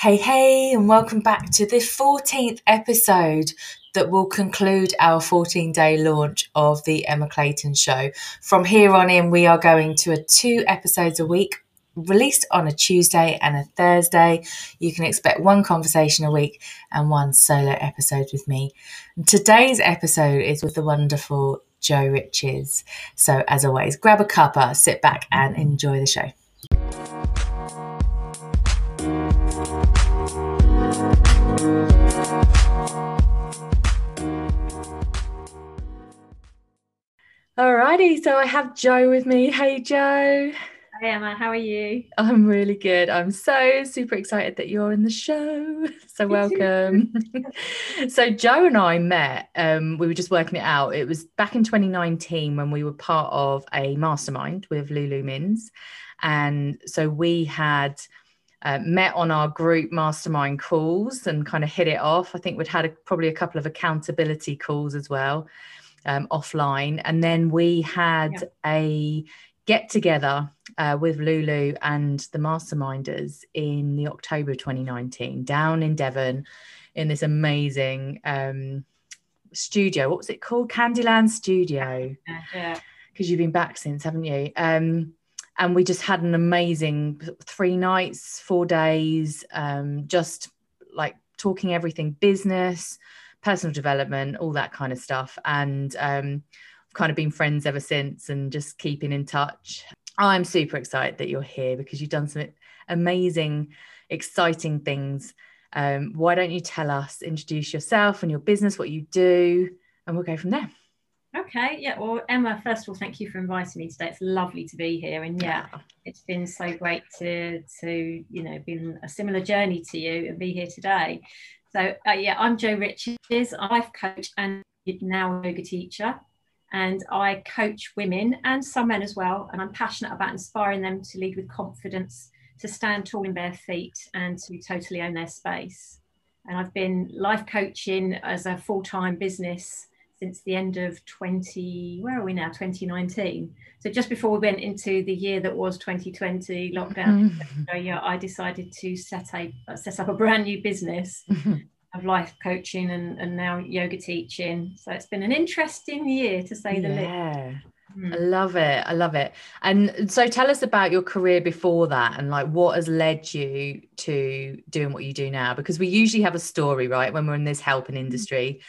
Hey, hey, and welcome back to the 14th episode that will conclude our 14 day launch of the Emma Clayton Show. From here on in, we are going to a two episodes a week. Released on a Tuesday and a Thursday. You can expect one conversation a week and one solo episode with me. And today's episode is with the wonderful Jo Riches. So, as always, grab a cuppa, sit back, and enjoy the show. Alrighty, so I have Jo with me. Hey, Jo. Hi, Emma. How are you? I'm really good. I'm so super excited that you're in the show. So welcome. so Jo and I met. Um, we were just working it out. It was back in 2019 when we were part of a mastermind with Lulu Minns, and so we had. Uh, met on our group mastermind calls and kind of hit it off. I think we'd had a, probably a couple of accountability calls as well um, offline. And then we had yeah. a get together uh, with Lulu and the masterminders in the October 2019 down in Devon in this amazing um, studio. What was it called? Candyland Studio. Yeah. Because you've been back since, haven't you? Um, and we just had an amazing three nights, four days, um, just like talking everything business, personal development, all that kind of stuff. And um, I've kind of been friends ever since and just keeping in touch. I'm super excited that you're here because you've done some amazing, exciting things. Um, why don't you tell us, introduce yourself and your business, what you do, and we'll go from there. Okay, yeah. Well, Emma, first of all, thank you for inviting me today. It's lovely to be here, and yeah, yeah. it's been so great to to you know been a similar journey to you and be here today. So uh, yeah, I'm Jo Riches. I've coached and now yoga teacher, and I coach women and some men as well. And I'm passionate about inspiring them to lead with confidence, to stand tall in bare feet, and to totally own their space. And I've been life coaching as a full time business since the end of 20 where are we now 2019 so just before we went into the year that was 2020 lockdown mm-hmm. yeah i decided to set a set up a brand new business mm-hmm. of life coaching and, and now yoga teaching so it's been an interesting year to say the yeah. least I love it. I love it. And so tell us about your career before that and like what has led you to doing what you do now because we usually have a story, right? When we're in this helping mm. industry,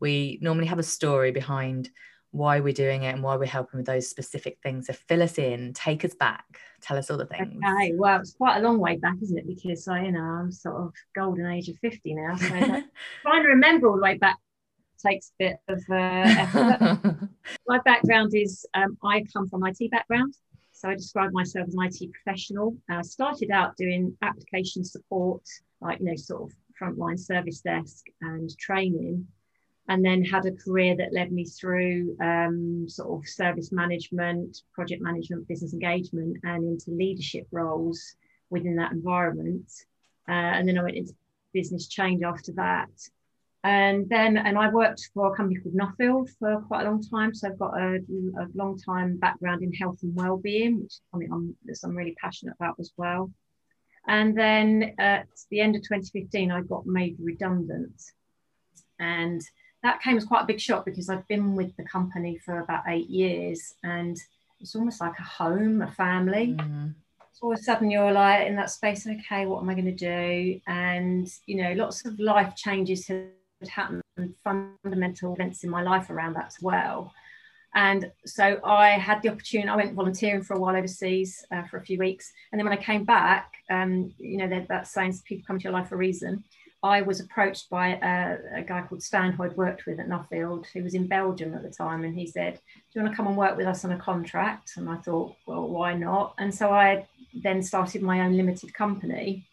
we normally have a story behind why we're doing it and why we're helping with those specific things. So fill us in, take us back, tell us all the things. Okay, well, it's quite a long way back, isn't it? Because I, you know, I'm sort of golden age of 50 now. So trying to remember all the way back takes a bit of uh, effort. My background is um, I come from IT background. So I describe myself as an IT professional. I uh, started out doing application support, like, you know, sort of frontline service desk and training and then had a career that led me through um, sort of service management, project management, business engagement, and into leadership roles within that environment. Uh, and then I went into business change after that. And then, and I worked for a company called Nuffield for quite a long time. So I've got a, a long time background in health and well-being, which is something I'm, I'm really passionate about as well. And then at the end of 2015, I got made redundant. And that came as quite a big shock because I've been with the company for about eight years and it's almost like a home, a family. Mm. So all of a sudden you're like in that space, okay, what am I going to do? And, you know, lots of life changes had happened and fundamental events in my life around that as well. And so I had the opportunity, I went volunteering for a while overseas uh, for a few weeks. And then when I came back, um, you know, that, that saying people come to your life for a reason. I was approached by a, a, guy called Stan who I'd worked with at Nuffield, who was in Belgium at the time, and he said, "Do you want to come and work with us on a contract?" And I thought, "Well, why not?" And so I then started my own limited company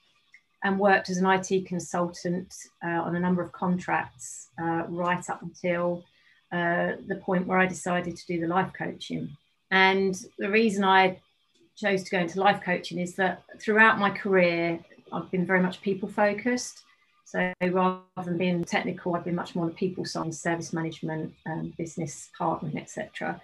and worked as an IT consultant uh, on a number of contracts uh, right up until uh, the point where I decided to do the life coaching. And the reason I chose to go into life coaching is that throughout my career, I've been very much people focused. So rather than being technical, I've been much more on the people side, service management, um, business partnering, etc.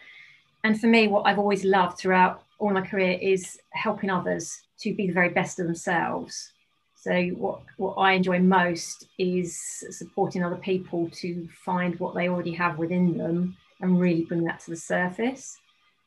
And for me, what I've always loved throughout all my career is helping others to be the very best of themselves. So what what I enjoy most is supporting other people to find what they already have within them and really bring that to the surface.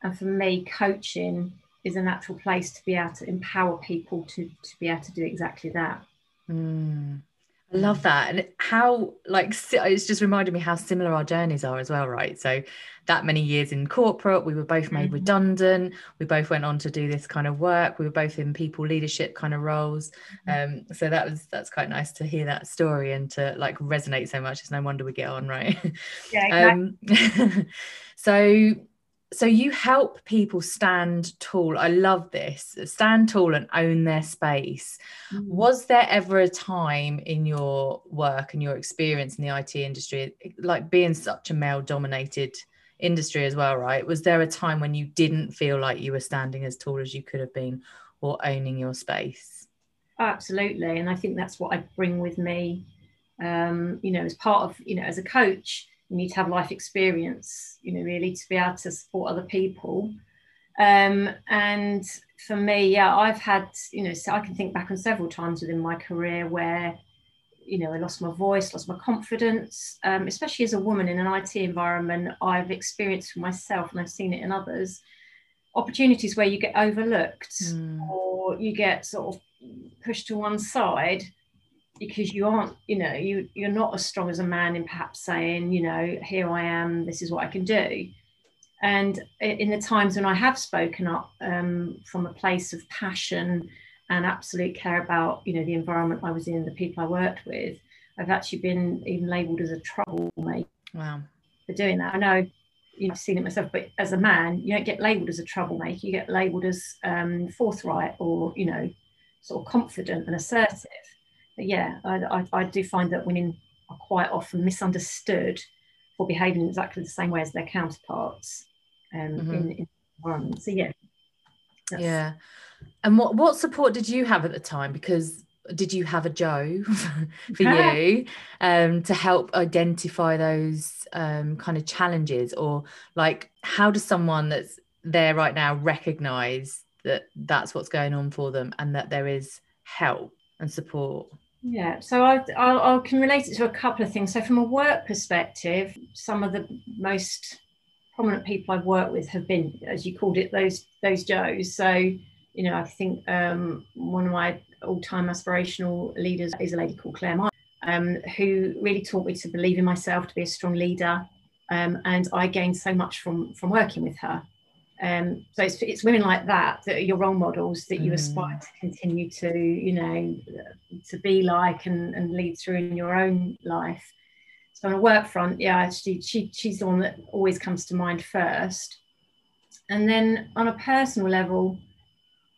And for me, coaching is a natural place to be able to empower people to, to be able to do exactly that. Mm. I love that. And how, like, it's just reminded me how similar our journeys are as well, right? So, that many years in corporate, we were both made mm-hmm. redundant. We both went on to do this kind of work. We were both in people leadership kind of roles. Mm-hmm. Um, so that was that's quite nice to hear that story and to like resonate so much. It's no wonder we get on, right? Yeah. Exactly. Um, so so you help people stand tall. I love this. Stand tall and own their space. Mm. was there ever a time in your work and your experience in the it industry like being such a male dominated industry as well right? Was there a time when you didn't feel like you were standing as tall as you could have been or owning your space? Absolutely. And i think that's what i bring with me um, you know as part of you know as a coach you need to have life experience, you know, really to be able to support other people. Um, and for me, yeah, I've had, you know, so I can think back on several times within my career where, you know, I lost my voice, lost my confidence, um, especially as a woman in an IT environment. I've experienced for myself, and I've seen it in others, opportunities where you get overlooked mm. or you get sort of pushed to one side because you aren't you know you you're not as strong as a man in perhaps saying you know here i am this is what i can do. And in the times when i have spoken up um, from a place of passion and absolute care about you know the environment i was in the people i worked with i've actually been even labeled as a troublemaker wow. for doing that. I know you know, I've seen it myself, but as a man, you don't get labelled as a troublemaker. You get labelled as um, forthright or, you know, sort of confident and assertive yeah, I, I, I, do find that women are quite often misunderstood for behaving exactly the same way as their counterparts um, mm-hmm. in, in environment. So yeah. Yeah. And what, what support did you have at the time? Because did you have a Jo for you um, to help identify those um, kind of challenges? Or like, how does someone that's there right now recognize that that's what's going on for them and that there is help and support? Yeah, so I, I, I can relate it to a couple of things. So, from a work perspective, some of the most prominent people I've worked with have been, as you called it, those those Joes. So, you know, I think um, one of my all-time aspirational leaders is a lady called Claire Meyer, um, who really taught me to believe in myself, to be a strong leader, um, and I gained so much from from working with her. Um, so it's, it's women like that that are your role models that you mm. aspire to continue to, you know, to be like and, and lead through in your own life. So on a work front, yeah, actually, she, she's the one that always comes to mind first. And then on a personal level,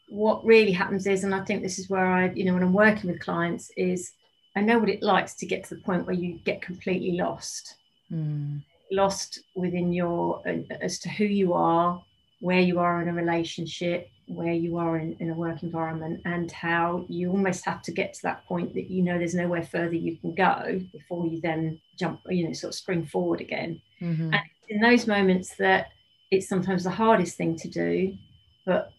what really happens is, and I think this is where I, you know, when I'm working with clients, is I know what it likes to get to the point where you get completely lost. Mm. Lost within your, uh, as to who you are, where you are in a relationship, where you are in, in a work environment, and how you almost have to get to that point that you know there's nowhere further you can go before you then jump, you know, sort of spring forward again. Mm-hmm. And in those moments that it's sometimes the hardest thing to do, but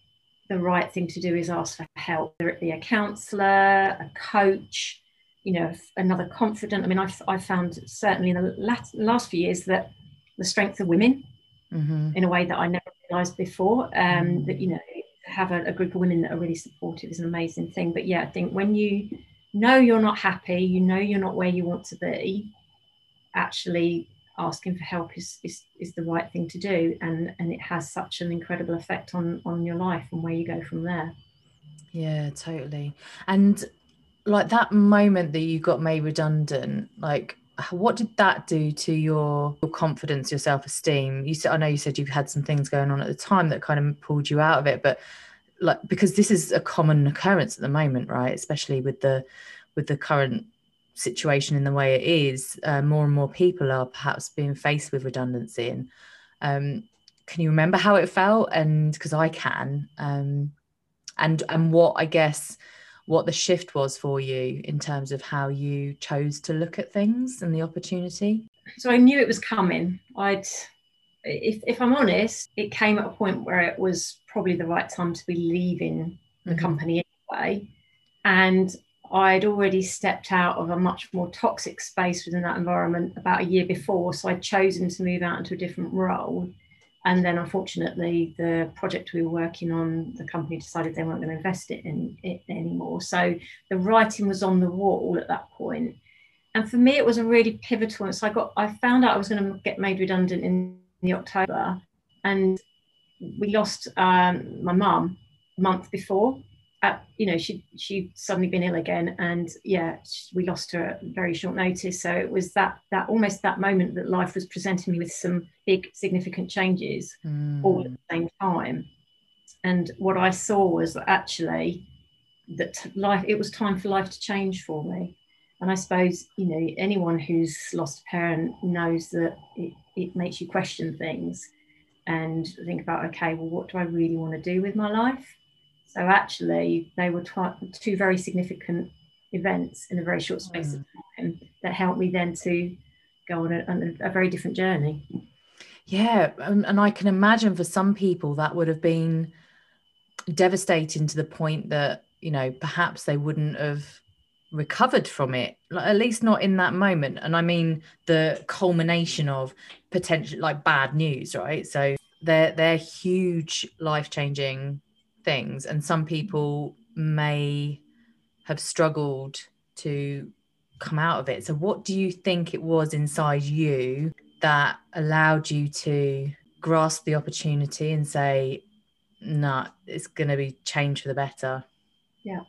the right thing to do is ask for help, whether it be a counsellor, a coach, you know, another confident. I mean, I've, I've found certainly in the last, last few years that the strength of women mm-hmm. in a way that I realised before. Um, that you know, have a, a, group of women that are really supportive is an amazing thing. But yeah, I think when you know you're not happy, you know you're not where you want to be, actually asking for help is, is is the right thing to do and and it has such an incredible effect on on your life and where you go from there yeah totally and like that moment that you got made redundant like what did that do to your, your confidence, your self esteem? You said, I know you said you had some things going on at the time that kind of pulled you out of it, but like because this is a common occurrence at the moment, right? Especially with the with the current situation in the way it is, uh, more and more people are perhaps being faced with redundancy. And um, can you remember how it felt? And because I can, um, and and what I guess what the shift was for you in terms of how you chose to look at things and the opportunity? So I knew it was coming. I'd, if, if I'm honest, it came at a point where it was probably the right time to be leaving the mm-hmm. company anyway. And I'd already stepped out of a much more toxic space within that environment about a year before. So I'd chosen to move out into a different role. And then unfortunately, the project we were working on, the company decided they weren't going to invest it in it anymore. So the writing was on the wall at that point. And for me, it was a really pivotal. So I got, I found out I was going to get made redundant in the October, and we lost um, my mum a month before at, you know, she she suddenly been ill again, and yeah, we lost her at very short notice. So it was that that almost that moment that life was presenting me with some big significant changes mm. all at the same time. And what I saw was actually that life it was time for life to change for me. And I suppose you know anyone who's lost a parent knows that it, it makes you question things and think about okay, well, what do I really want to do with my life? So actually, they were two very significant events in a very short space mm. of time that helped me then to go on a, a, a very different journey. Yeah, and, and I can imagine for some people that would have been devastating to the point that you know perhaps they wouldn't have recovered from it at least not in that moment and i mean the culmination of potential like bad news right so they're they're huge life changing things and some people may have struggled to come out of it. So what do you think it was inside you that allowed you to grasp the opportunity and say nah it's going to be changed for the better yeah.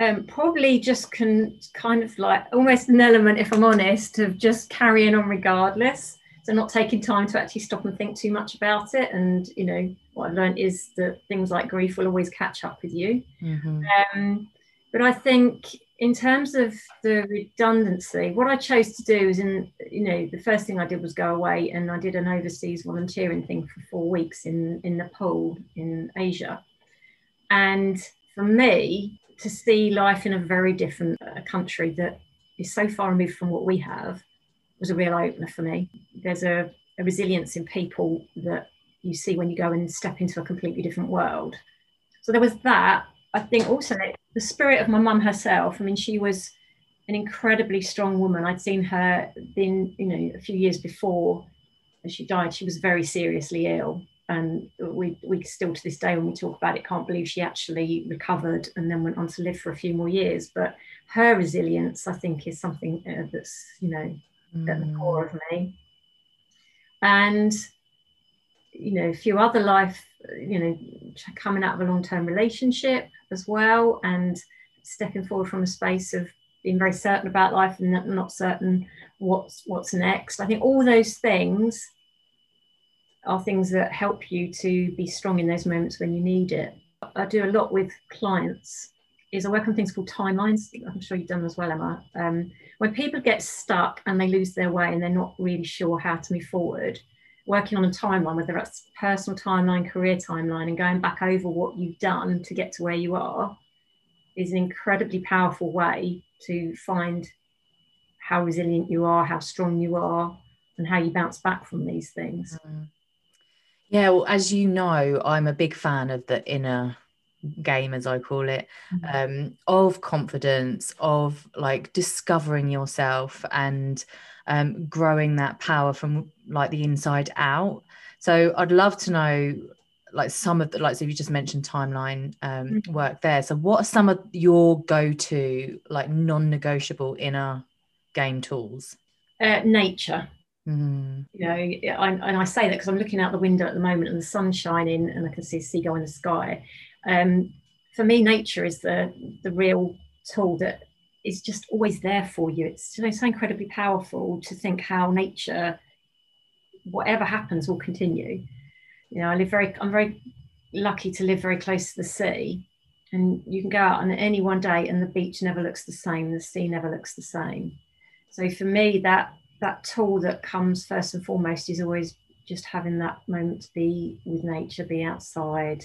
Um, probably just can kind of like almost an element if i'm honest of just carrying on regardless so not taking time to actually stop and think too much about it. And you know what i've learned is that things like grief will always catch up with you. Mm-hmm. um, but i think in terms of the redundancy what i chose to do is in you know the first thing i did was go away and i did an overseas volunteering thing for four weeks in in nepal in asia. And for me to see life in a very different uh, country that is so far removed from what we have was a real opener for me. There's a, a resilience in people that you see when you go and step into a completely different world. So there was that. I think also the spirit of my mum herself. I mean, she was an incredibly strong woman. I'd seen her been, you know, a few years before she died. She was very seriously ill, and we we still to this day when we talk about it can't believe she actually recovered and then went on to live for a few more years. But her resilience, I think, is something uh, that's you know mm. at the core of me. And, you know, a few other life, you know, coming out of a long term relationship as well, and stepping forward from a space of being very certain about life and not certain what's what's next. I think all those things are things that help you to be strong in those moments when you need it. I do a lot with clients is I work on things called timelines. I'm sure you've done as well, Emma. Um, when people get stuck and they lose their way and they're not really sure how to move forward, working on a timeline, whether that's personal timeline, career timeline, and going back over what you've done to get to where you are, is an incredibly powerful way to find how resilient you are, how strong you are, and how you bounce back from these things. Mm. Yeah, well, as you know, I'm a big fan of the inner game as i call it mm-hmm. um, of confidence of like discovering yourself and um, growing that power from like the inside out so i'd love to know like some of the like so you just mentioned timeline um, mm-hmm. work there so what are some of your go-to like non-negotiable inner game tools uh, nature Mm. You know, I, and I say that because I'm looking out the window at the moment and the sun's shining and I can see a seagull in the sky um, for me, nature is the the real tool that is just always there for you. It's, you know, so incredibly powerful to think how nature, whatever happens, will continue. You know, I live very, I'm very lucky to live very close to the sea, and you can go out on any one day and the beach never looks the same, the sea never looks the same. So for me, that that tool that comes first and foremost is always just having that moment to be with nature, be outside,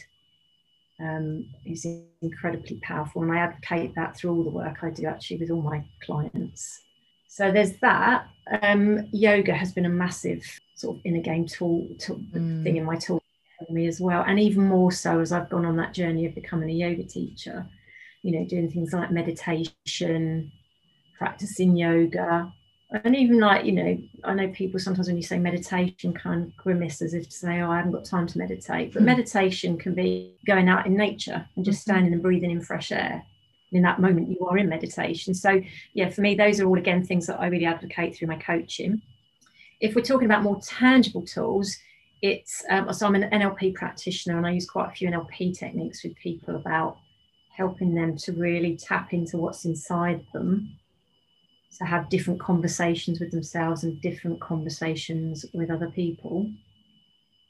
um, is incredibly powerful. And I advocate that through all the work I do actually with all my clients. So there's that. Um, yoga has been a massive sort of inner game tool, tool mm. thing in my tool for me as well. And even more so as I've gone on that journey of becoming a yoga teacher. you know, doing things like meditation, practicing yoga, and even like you know i know people sometimes when you say meditation kind of grimace as if to say oh i haven't got time to meditate but mm. meditation can be going out in nature and just mm-hmm. standing and breathing in fresh air in that moment you are in meditation so yeah for me those are all again things that i really advocate through my coaching if we're talking about more tangible tools it's um, so i'm an nlp practitioner and i use quite a few nlp techniques with people about helping them to really tap into what's inside them to have different conversations with themselves and different conversations with other people.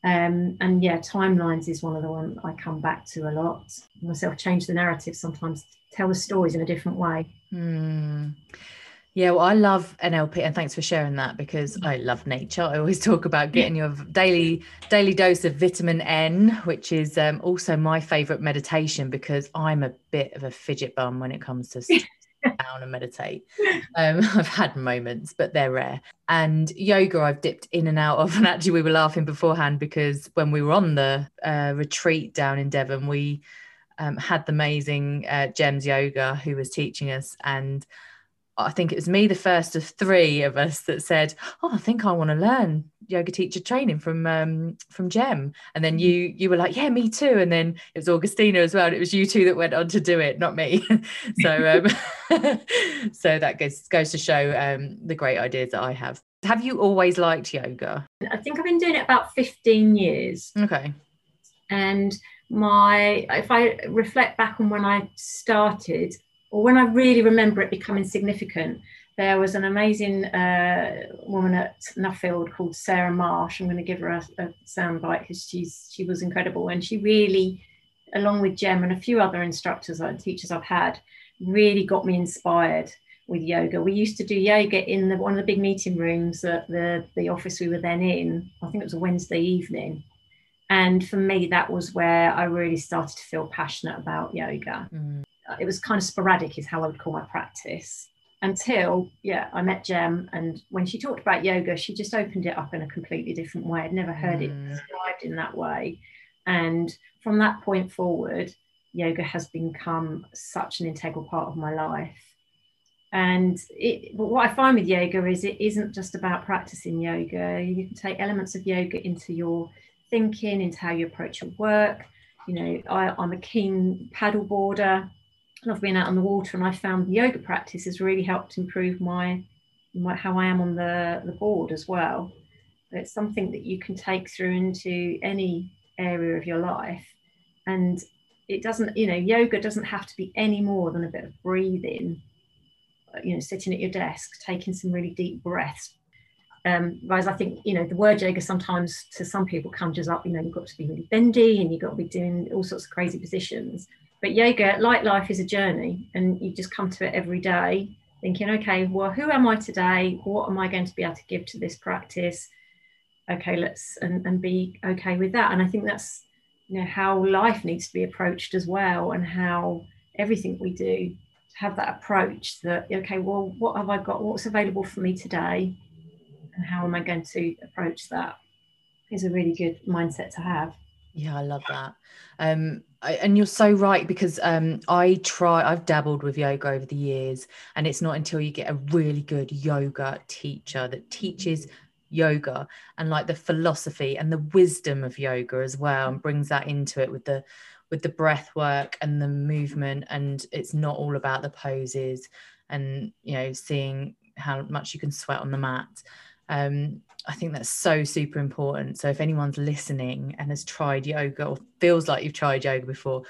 Um, and yeah, timelines is one of the ones I come back to a lot. Myself change the narrative sometimes, tell the stories in a different way. Mm. Yeah, well, I love NLP, and thanks for sharing that because I love nature. I always talk about getting your daily daily dose of vitamin N, which is um, also my favorite meditation because I'm a bit of a fidget bum when it comes to down and meditate. Um, I've had moments, but they're rare. And yoga, I've dipped in and out of. And actually, we were laughing beforehand because when we were on the uh, retreat down in Devon, we um, had the amazing uh, Gems Yoga who was teaching us. And I think it was me, the first of three of us, that said, "Oh, I think I want to learn yoga teacher training from um, from Gem." And then you you were like, "Yeah, me too." And then it was Augustina as well. And it was you two that went on to do it, not me. so um, so that goes goes to show um, the great ideas that I have. Have you always liked yoga? I think I've been doing it about fifteen years. Okay. And my if I reflect back on when I started, or when I really remember it becoming significant, there was an amazing uh, woman at Nuffield called Sarah Marsh. I'm going to give her a, a soundbite because she's she was incredible, and she really, along with Gem and a few other instructors and teachers I've had, really got me inspired with yoga. We used to do yoga in the, one of the big meeting rooms at the the office we were then in. I think it was a Wednesday evening. And for me, that was where I really started to feel passionate about yoga. Mm it was kind of sporadic is how I would call my practice until yeah I met Gem and when she talked about yoga she just opened it up in a completely different way. I'd never heard mm. it described in that way. And from that point forward yoga has become such an integral part of my life. And it, what I find with yoga is it isn't just about practicing yoga. You can take elements of yoga into your thinking into how you approach your work. You know I, I'm a keen paddle boarder love being out on the water and I found yoga practice has really helped improve my, my how I am on the, the board as well. It's something that you can take through into any area of your life. And it doesn't, you know, yoga doesn't have to be any more than a bit of breathing, you know, sitting at your desk, taking some really deep breaths. Um, whereas I think, you know, the word yoga sometimes to some people conjures up, you know, you've got to be really bendy and you've got to be doing all sorts of crazy positions. But yoga, like life, is a journey, and you just come to it every day thinking, okay, well, who am I today? What am I going to be able to give to this practice? Okay, let's and, and be okay with that. And I think that's you know how life needs to be approached as well, and how everything we do have that approach that okay, well, what have I got? What's available for me today? And how am I going to approach that? Is a really good mindset to have. Yeah, I love that. Um, I, and you're so right because um, I try. I've dabbled with yoga over the years, and it's not until you get a really good yoga teacher that teaches yoga and like the philosophy and the wisdom of yoga as well, and brings that into it with the with the breath work and the movement. And it's not all about the poses and you know seeing how much you can sweat on the mat. Um, I think that's so super important. So if anyone's listening and has tried yoga or feels like you've tried yoga before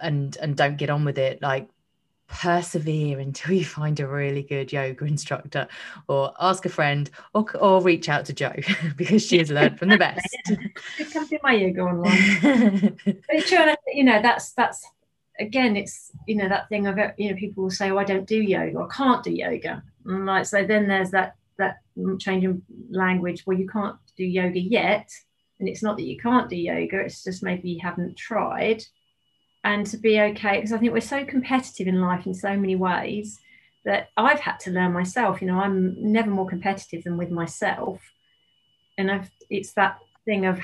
and and don't get on with it, like persevere until you find a really good yoga instructor or ask a friend or, or reach out to Jo because she has learned from the best. Come to my yoga online. but true, you know, that's that's again, it's you know that thing of you know people will say, "Oh, I don't do yoga, or I can't do yoga," and like so then there's that that change in language well you can't do yoga yet and it's not that you can't do yoga it's just maybe you haven't tried. And to be okay because i think we're so competitive in life in so many ways that i've had to learn myself you know i'm never more competitive than with myself. And i've it's that thing of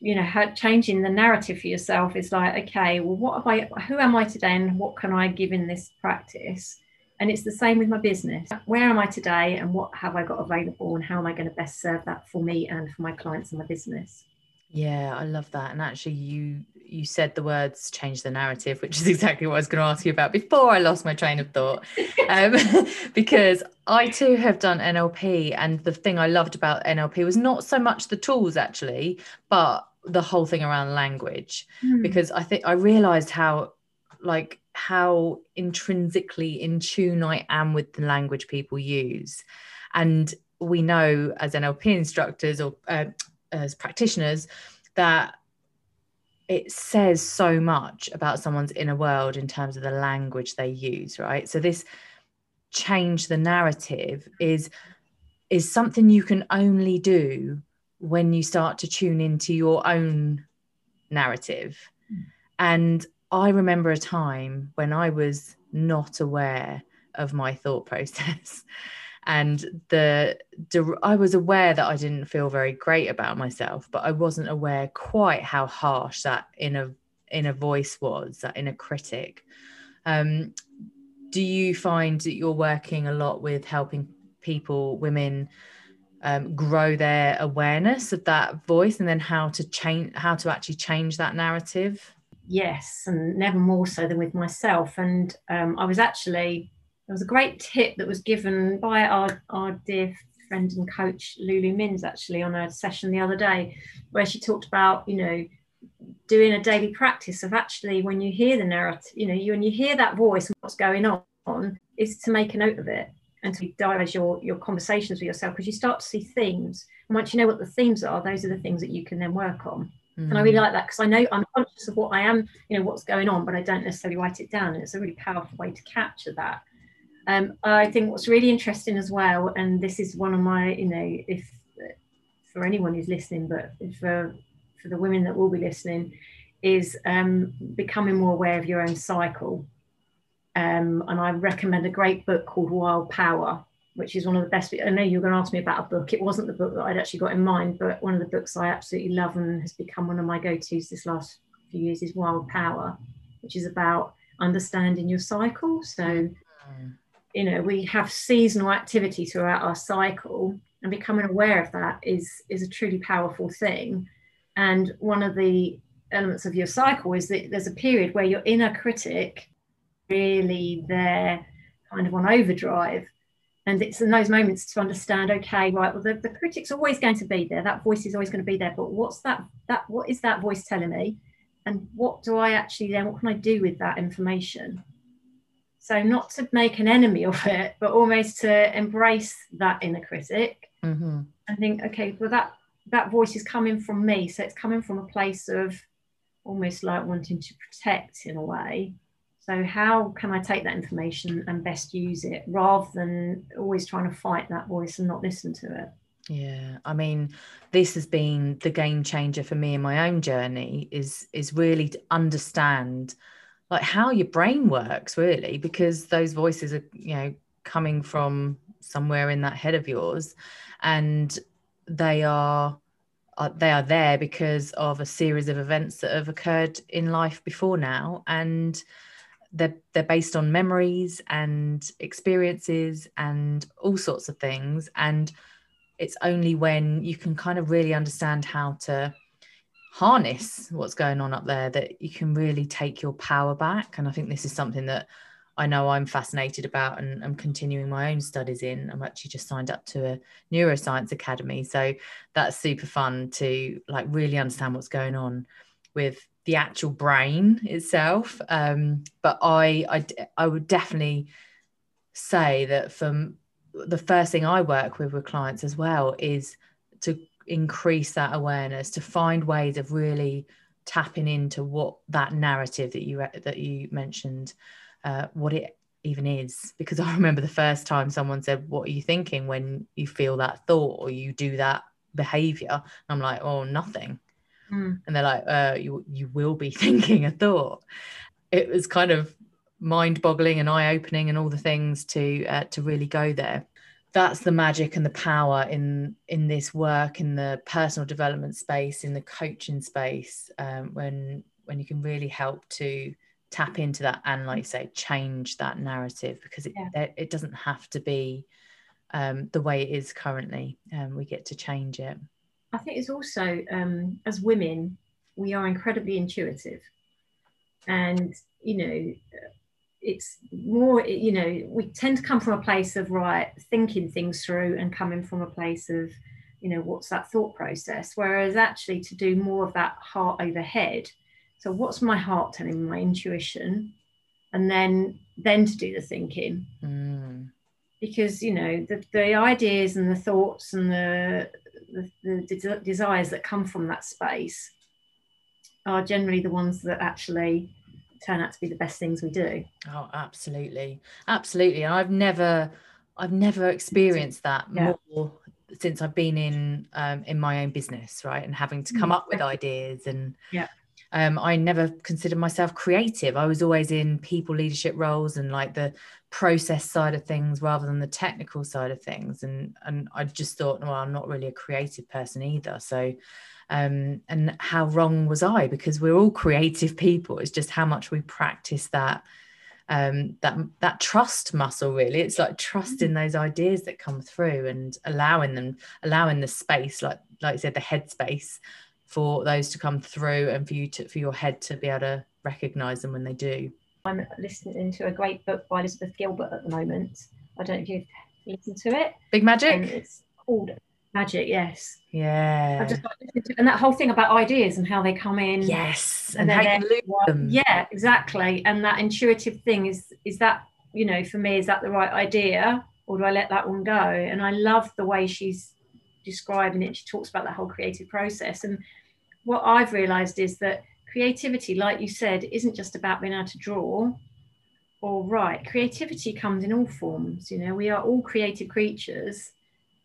you know changing the narrative for yourself is like okay well what have i who am i today and what can i give in this practice and it's the same with my business. Where am i today and what have i got available and how am i going to best serve that for me and for my clients and my business? Yeah i love that. And actually you you said the words change the narrative which is exactly what i was going to ask you about before i lost my train of thought. Um, because i too have done nlp and the thing i loved about nlp was not so much the tools actually but the whole thing around language. Mm. because i think i realized how like how intrinsically in tune i am with the language people use. And we know as nlp instructors or uh, as practitioners that it says so much about someone's inner world in terms of the language they use right? So this change the narrative is is something you can only do when you start to tune into your own narrative. Mm. and i remember a time when i was not aware of my thought process and the I was aware that I didn't feel very great about myself, but I wasn't aware quite how harsh that inner inner voice was, that inner critic. Um, do you find that you're working a lot with helping people, women, um, grow their awareness of that voice, and then how to change, how to actually change that narrative? Yes, and never more so than with myself. And um, I was actually there was a great tip that was given by our, our dear friend and coach Lulu Minns actually on a session the other day where she talked about you know doing a daily practice of actually when you hear the narrative you know you when you hear that voice and what's going on is to make a note of it and to dive your your conversations with yourself because you start to see themes and once you know what the themes are those are the things that you can then work on mm. and i really like that because i know i'm conscious of what i am you know what's going on but i don't necessarily write it down and it's a really powerful way to capture that um, I think what's really interesting as well, and this is one of my, you know, if for anyone who's listening, but for for the women that will be listening, is um, becoming more aware of your own cycle. Um, and I recommend a great book called Wild Power, which is one of the best. I know you're going to ask me about a book. It wasn't the book that I'd actually got in mind, but one of the books I absolutely love and has become one of my go-tos this last few years is Wild Power, which is about understanding your cycle. So. You know we have seasonal activity throughout our cycle and becoming aware of that is is a truly powerful thing and one of the elements of your cycle is that there's a period where your inner critic really there kind of on overdrive and it's in those moments to understand okay right well the, the critic's always going to be there that voice is always going to be there but what's that that what is that voice telling me and what do i actually then what can i do with that information so not to make an enemy of it, but almost to embrace that inner critic mm-hmm. and think, okay, well that that voice is coming from me. So it's coming from a place of almost like wanting to protect in a way. So how can I take that information and best use it rather than always trying to fight that voice and not listen to it? Yeah, I mean, this has been the game changer for me in my own journey. Is is really to understand like how your brain works really because those voices are you know coming from somewhere in that head of yours and they are uh, they are there because of a series of events that have occurred in life before now and they're they're based on memories and experiences and all sorts of things. And it's only when you can kind of really understand how to harness what's going on up there that you can really take your power back. And i think this is something that i know i'm fascinated about and i'm continuing my own studies in. I'm actually just signed up to a neuroscience academy. So that's super fun to like really understand what's going on with the actual brain itself um, but I, I i would definitely say that from the first thing i work with with clients as well is to increase that awareness to find ways of really tapping into what that narrative that you that you mentioned uh, what it even is. Because i remember the first time someone said what are you thinking when you feel that thought or you do that behavior? I'm like oh nothing mm. and they're like uh, you you will be thinking a thought it was kind of mind boggling and eye opening and all the things to uh, to really go there that's the magic and the power in in this work in the personal development space in the coaching space um, when when you can really help to tap into that and like you say change that narrative because it yeah. it doesn't have to be um, the way it is currently um, we get to change it i think it's also um, as women we are incredibly intuitive. And you know it's more you know we tend to come from a place of right thinking things through and coming from a place of you know what's that thought process? Whereas actually to do more of that heart overhead. So what's my heart telling me? My intuition. And then then to do the thinking. Mm. because you know the, the ideas and the thoughts and the the, the desires that come from that space are generally the ones that actually turn out to be the best things we do. Oh absolutely. Absolutely. I've never i've never experienced that yeah. more since i've been in um, in my own business right? And having to come mm, up with ideas and yeah um, I never considered myself creative. I was always in people leadership roles and like the process side of things rather than the technical side of things. And and I just thought, well, I'm not really a creative person either. So um, and how wrong was I? Because we're all creative people. It's just how much we practice that um, that that trust muscle. Really, it's like trusting those ideas that come through and allowing them, allowing the space, like like I said, the headspace for those to come through and for you to for your head to be able to recognize them when they do. I'm listening to a great book by Elizabeth Gilbert at the moment. I don't know if you've listened to it. Big Magic. And it's called magic yes. Yeah. I just like to, and that whole thing about ideas and how they come in. Yes and, and how you loop them. yeah exactly. And that intuitive thing is is that you know for me is that the right idea or do i let that one go? And i love the way she's describing it. She talks about that whole creative process. And what i've realized is that creativity like you said isn't just about being able to draw or write. Creativity comes in all forms you know. We are all creative creatures.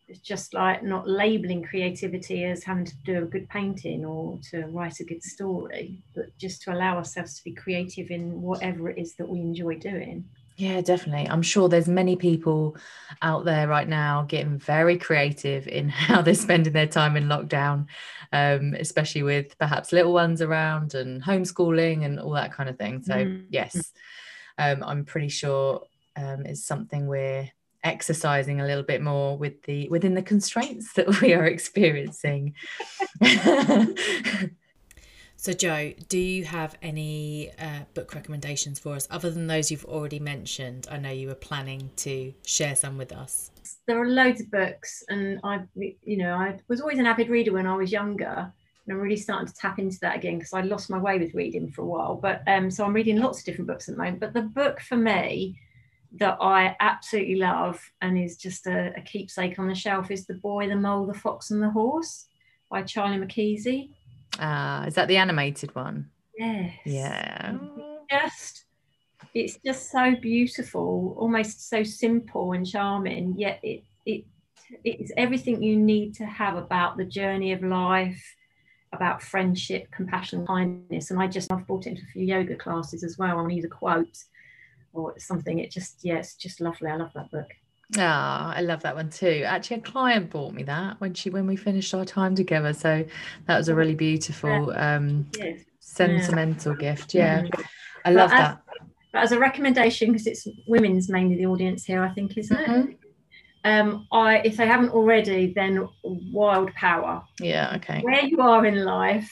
It's just like not labeling creativity as having to do a good painting or to write a good story, but just to allow ourselves to be creative in whatever it is that we enjoy doing. Yeah, definitely. I'm sure there's many people out there right now getting very creative in how they're spending their time in lockdown, um, especially with perhaps little ones around and homeschooling and all that kind of thing. So, mm. yes, um, I'm pretty sure um, it's something we're exercising a little bit more with the within the constraints that we are experiencing. so, Jo, do you have any uh, book recommendations for us other than those you've already mentioned? I know you were planning to share some with us. There are loads of books, and I, you know, I was always an avid reader when I was younger. And I'm really starting to tap into that again because I lost my way with reading for a while. But um, so I'm reading lots of different books at the moment. But the book for me that I absolutely love and is just a, a, keepsake on the shelf is The Boy, the Mole, the Fox and the Horse by Charlie Mackesy. Ah, uh, is that the animated one? Yes. Yeah. Just it's just so beautiful, almost so simple and charming, yet it it it's everything you need to have about the journey of life, about friendship, compassion, kindness. And I just I've brought it into a few yoga classes as well. I need a quote or something. It just, yeah, it's just lovely. I love that book. Ah, oh, I love that one too. Actually, a client bought me that when she when we finished our time together. So that was a really beautiful, um, yes. sentimental yeah. gift. Yeah, mm-hmm. I love as, that. But as a recommendation, because it's women's mainly the audience here, I think, isn't mm-hmm. it? Um, I if they haven't already, then Wild Power. Yeah. Okay. Where you are in life,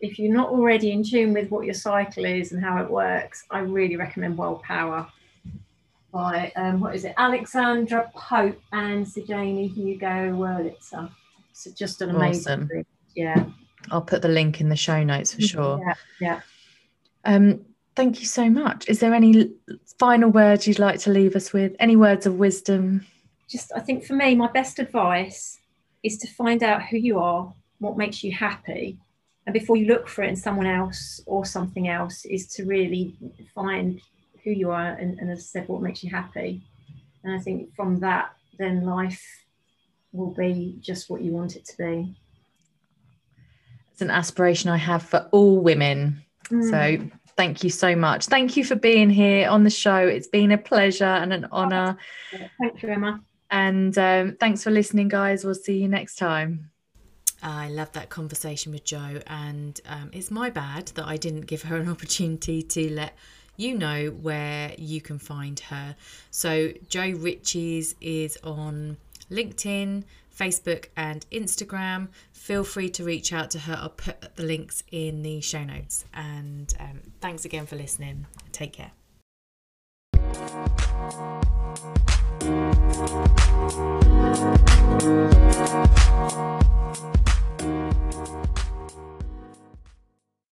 if you're not already in tune with what your cycle is and how it works, I really recommend Wild Power by um, what is it, Alexandra Pope and Sjanie Hugo Wurlitzer. It's just an amazing awesome. Yeah. I'll put the link in the show notes for sure. Yeah. Yeah. Um, thank you so much. Is there any final words you'd like to leave us with? Any words of wisdom? Just, I think for me, my best advice is to find out who you are, what makes you happy, and before you look for it in someone else or something else is to really find who you are and, and as I said what makes you happy. And I think from that then life will be just what you want it to be. It's an aspiration I have for all women. Mm. so thank you so much. Thank you for being here on the show. It's been a pleasure and an honor. thank you Emma. And um, thanks for listening, guys. We'll see you next time. I love that conversation with Jo, and um, it's my bad that I didn't give her an opportunity to let you know where you can find her. So, Jo Riches is on LinkedIn, Facebook, and Instagram. Feel free to reach out to her. I'll put the links in the show notes. And um, thanks again for listening. Take care.